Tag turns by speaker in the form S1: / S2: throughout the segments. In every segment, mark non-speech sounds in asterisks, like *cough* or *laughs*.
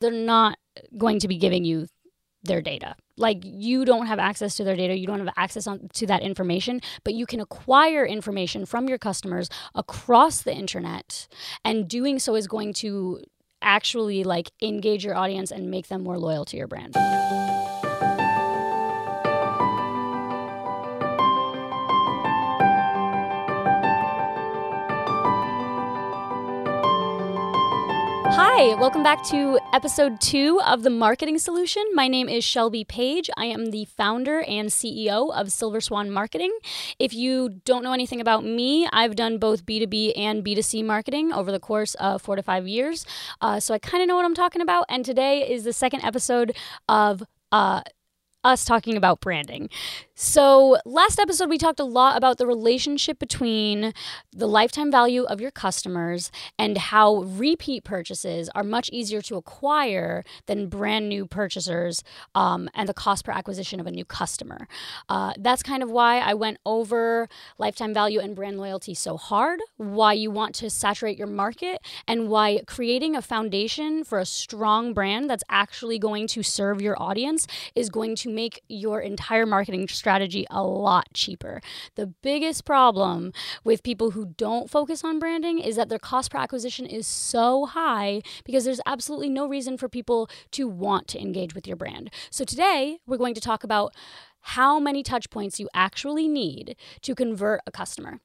S1: they're not going to be giving you their data. Like you don't have access to their data, you don't have access on, to that information, but you can acquire information from your customers across the internet, and doing so is going to actually like engage your audience and make them more loyal to your brand. Hi, welcome back to episode two of The Marketing Solution. My name is Shelby Paige. I am the founder and CEO of Silver Swann Marketing. If you don't know anything about me, I've done both B2B and B2C marketing over the course of four to five years. Uh, so I kind of know what I'm talking about. And today is the second episode of uh, us talking about branding. So, last episode, we talked a lot about the relationship between the lifetime value of your customers and how repeat purchases are much easier to acquire than brand new purchasers um, and the cost per acquisition of a new customer. Uh, that's kind of why I went over lifetime value and brand loyalty so hard, why you want to saturate your market, and why creating a foundation for a strong brand that's actually going to serve your audience is going to make your entire marketing strategy strategy a lot cheaper. The biggest problem with people who don't focus on branding is that their cost per acquisition is so high because there's absolutely no reason for people to want to engage with your brand. So today, we're going to talk about how many touch points you actually need to convert a customer.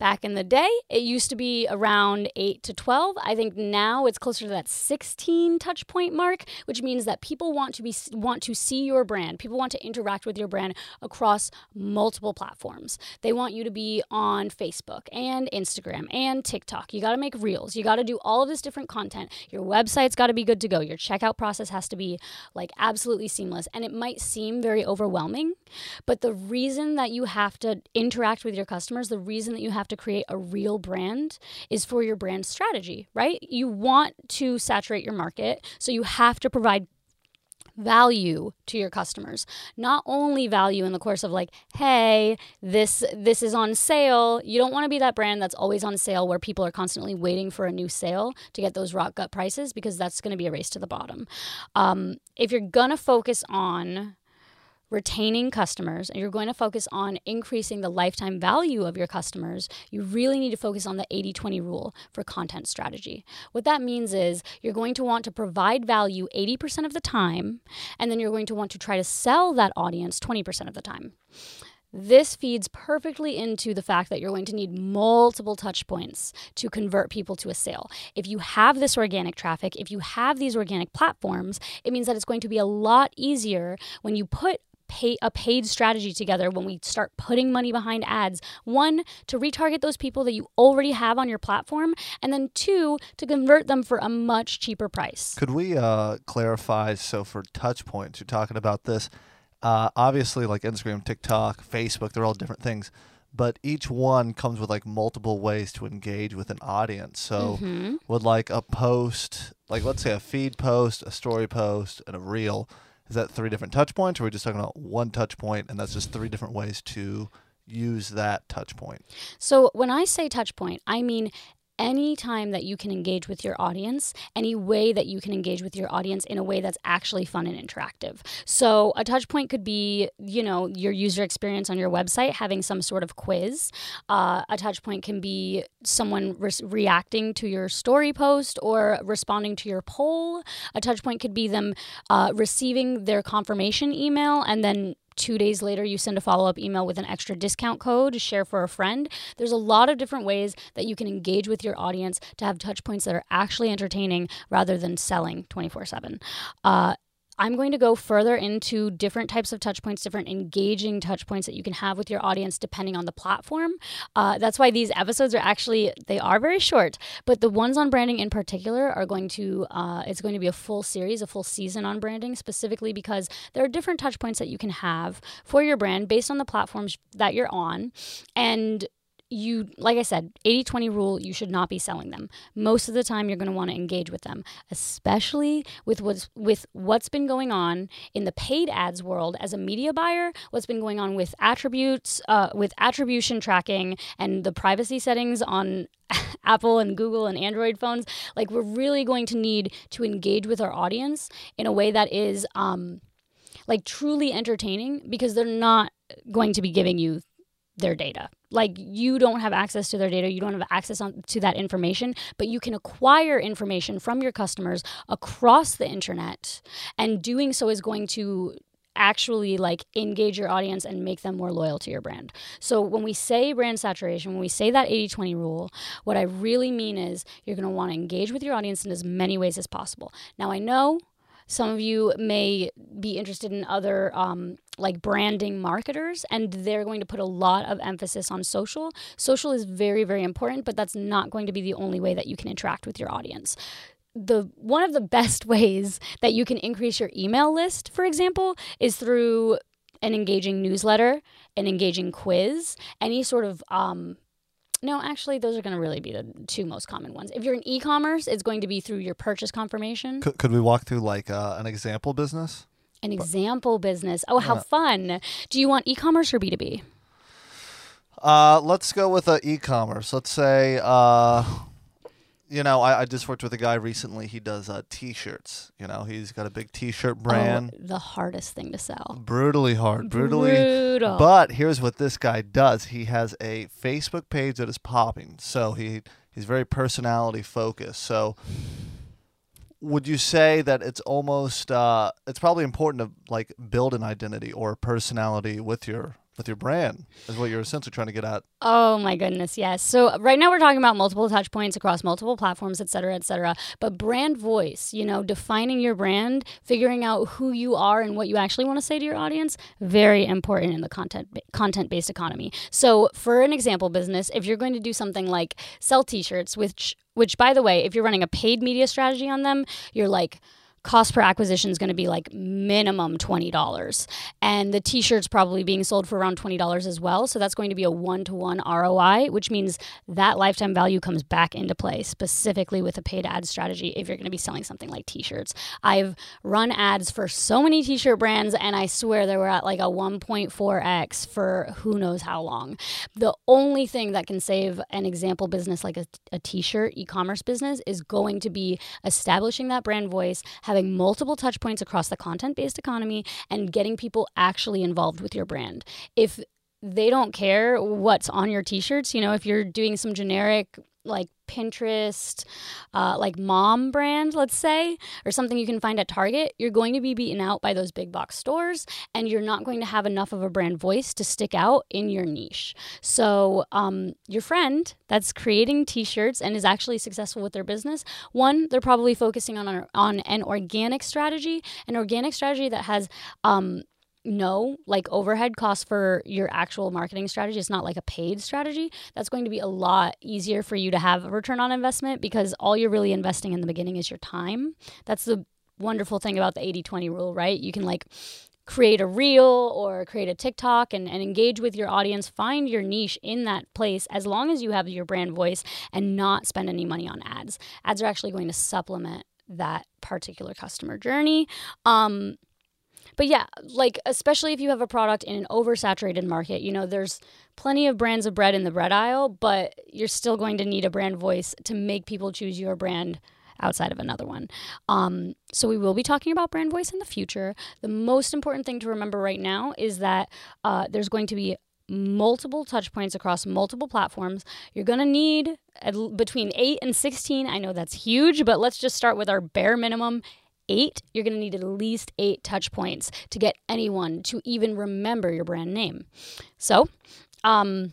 S1: Back in the day, it used to be around 8 to 12. I think now it's closer to that 16 touch point mark, which means that people want to be want to see your brand. People want to interact with your brand across multiple platforms. They want you to be on Facebook and Instagram and TikTok. You got to make reels. You got to do all of this different content. Your website's got to be good to go. Your checkout process has to be like absolutely seamless. And it might seem very overwhelming, but the reason that you have to interact with your customers, the reason that you have to create a real brand is for your brand strategy, right? You want to saturate your market, so you have to provide value to your customers. Not only value in the course of like hey this this is on sale. You don't want to be that brand that's always on sale where people are constantly waiting for a new sale to get those rock gut prices because that's going to be a race to the bottom. Um, if you're going to focus on retaining customers and you're going to focus on increasing the lifetime value of your customers, you really need to focus on the 80 20 rule for content strategy. What that means is you're going to want to provide value 80% of the time, and then you're going to want to try to sell that audience 20% of the time. This feeds perfectly into the fact that you're going to need multiple touch points to convert people to a sale. If you have this organic traffic, if you have these organic platforms, it means that it's going to be a lot easier when you put pay a paid strategy together when we start putting money behind ads. One to retarget those people that you already have on your platform and then two to convert them for a much cheaper price.
S2: Could we uh, clarify so for touch points you're talking about this uh, obviously like instagram tiktok facebook they're all different things but each one comes with like multiple ways to engage with an audience. So mm-hmm. would like a post like let's say a feed post a story post and a reel is that three different touch points or are we just talking about one touch point and that's just three different ways to use that touch point?
S1: So when i say touch point i mean any time that you can engage with your audience, any way that you can engage with your audience in a way that's actually fun and interactive. So, a touch point could be, you know, your user experience on your website, having some sort of quiz. Uh, a touch point can be someone re- reacting to your story post or responding to your poll. A touch point could be them uh, receiving their confirmation email and then two days later you send a follow-up email with an extra discount code to share for a friend. There's a lot of different ways that you can engage with your audience to have touch points that are actually entertaining rather than selling 24-7 uh, I'm going to go further into different types of touch points, different engaging touch points that you can have with your audience depending on the platform. Uh, that's why these episodes are actually they are very short, but the ones on branding in particular are going to uh, it's going to be a full series, a full season on branding specifically because there are different touch points that you can have for your brand based on the platforms that you're on, and you like i said 80-20 rule you should not be selling them most of the time you're going to want to engage with them especially with what's with what's been going on in the paid ads world as a media buyer what's been going on with attributes uh, with attribution tracking and the privacy settings on *laughs* Apple and Google and Android phones. Like we're really going to need to engage with our audience in a way that is um, like truly entertaining because they're not going to be giving you their data. Like you don't have access to their data, you don't have access on, to that information, but you can acquire information from your customers across the internet, and doing so is going to actually like engage your audience and make them more loyal to your brand. So when we say brand saturation, when we say that 80/20 rule, what I really mean is you're going to want to engage with your audience in as many ways as possible. Now I know some of you may be interested in other um, like branding marketers, and they're going to put a lot of emphasis on social. Social is very, very important, but that's not going to be the only way that you can interact with your audience the one of the best *laughs* ways that you can increase your email list, for example, is through an engaging newsletter, an engaging quiz, any sort of um, no, actually, those are going to really be the two most common ones. If you're in e-commerce, it's going to be through your purchase confirmation.
S2: Could, could we walk through like uh, an example business?
S1: An example business. Oh, how fun! Do you want e-commerce or B two B?
S2: Uh, let's go with uh, e-commerce. Let's say, uh, you know, I, I just worked with a guy recently. He does uh, t-shirts. You know, he's got a big t-shirt brand.
S1: Oh, the hardest thing to sell.
S2: Brutally hard, brutally.
S1: Brutal.
S2: But here's what this guy does. He has a Facebook page that is popping. So he he's very personality focused. So would you say that it's almost uh, it's probably important to like build an identity or a personality with your with your brand is what you're essentially trying to get at.
S1: Oh my goodness, yes. So uh, right now we're talking about multiple touch points across multiple platforms, et cetera, et cetera. But brand voice, you know, defining your brand, figuring out who you are and what you actually want to say to your audience, very important in the content content based economy. So for an example business, if you're going to do something like sell t-shirts, which which by the way, if you're running a paid media strategy on them, you're like cost per acquisition is going to be like minimum $20 and the t-shirts probably being sold for around $20 as well. So that's going to be a one-to-one roi which means that lifetime value comes back into play specifically with a paid ad strategy if you're going to be selling something like t-shirts. I've run ads for so many t-shirt brands and i swear they were at like a 1.4x for who knows how long. The only thing that can save an example business like a, a t-shirt e-commerce business is going to be establishing that brand voice having multiple touch points across the content based economy and getting people actually involved with your brand. If they don't care what's on your t-shirts. You know if you're doing some generic like pinterest uh, like mom brand let's say or something you can find at target you're going to be beaten out by those big box stores and you're not going to have enough of a brand voice to stick out in your niche. So um, your friend that's creating t-shirts and is actually successful with their business one they're probably focusing on, on an organic strategy an organic strategy that has um, no like overhead costs for your actual marketing strategy it's not like a paid strategy that's going to be a lot easier for you to have a return on investment because all you're really investing in the beginning is your time. That's the wonderful thing about the 80-20 rule right? You can like create a reel or create a tiktok and, and engage with your audience find your niche in that place as long as you have your brand voice and not spend any money on ads. Ads are actually going to supplement that particular customer journey. Um, but yeah, like especially if you have a product in an oversaturated market, you know, there's plenty of brands of bread in the bread aisle, but you're still going to need a brand voice to make people choose your brand outside of another one. Um, so we will be talking about brand voice in the future. The most important thing to remember right now is that uh, there's going to be multiple touch points across multiple platforms. You're going to need between 8 and 16. I know that's huge, but let's just start with our bare minimum eight, you're going to need at least eight touch points to get anyone to even remember your brand name. So, um,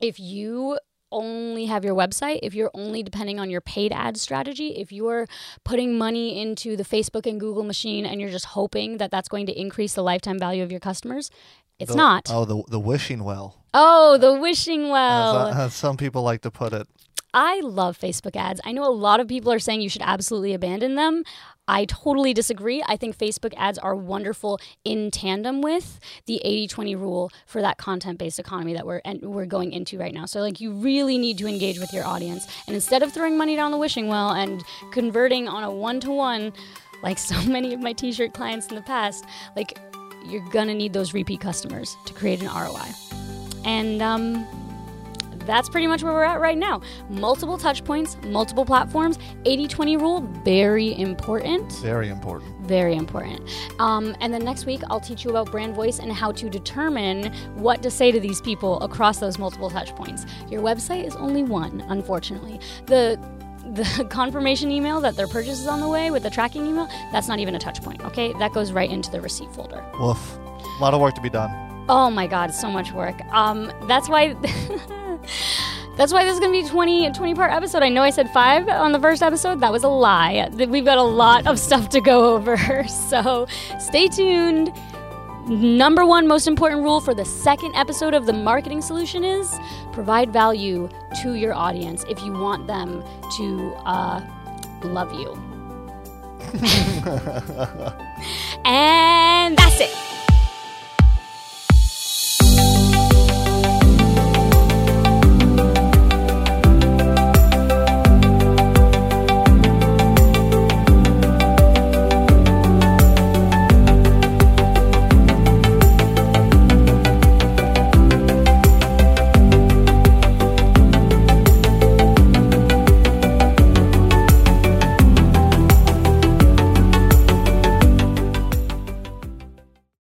S1: if you only have your website, if you're only depending on your paid ad strategy, if you're putting money into the Facebook and Google machine and you're just hoping that that's going to increase the lifetime value of your customers, it's
S2: The-
S1: not.
S2: Oh, the the wishing well.
S1: Oh, the wishing well.
S2: as, as some people like to put it.
S1: I love Facebook ads. I know a lot of people are saying you should absolutely abandon them. I totally disagree. I think Facebook ads are wonderful in tandem with the 80-20 rule for that content-based economy that we're and we're going into right now. So like you really need to engage with your audience. And instead of throwing money down the wishing well and converting on a one-to-one like so *laughs* many of my t-shirt clients in the past, like you're going to need those repeat customers to create an ROI. And um that's pretty much where we're at right now. Multiple touch points, multiple platforms, 80 20 rule, very important.
S2: Very important.
S1: Very important. Um, and then next week, I'll teach you about brand voice and how to determine what to say to these people across those multiple touch points. Your website is only one, unfortunately. The the *laughs* confirmation email that their purchase is on the way with the tracking email, that's not even a touch point, okay? That goes right into the receipt folder.
S2: Woof. A lot of work to be done.
S1: Oh my god, so much work. Um, that's why *laughs* That's why this is going to be a 20, 20 part episode. I know I said five on the first episode. That was a lie. We've got a lot of stuff to go *laughs* over. So stay tuned. Number one most important rule for the second episode of the marketing solution is provide value to your audience if you want them to uh, love you. *laughs* and that's it.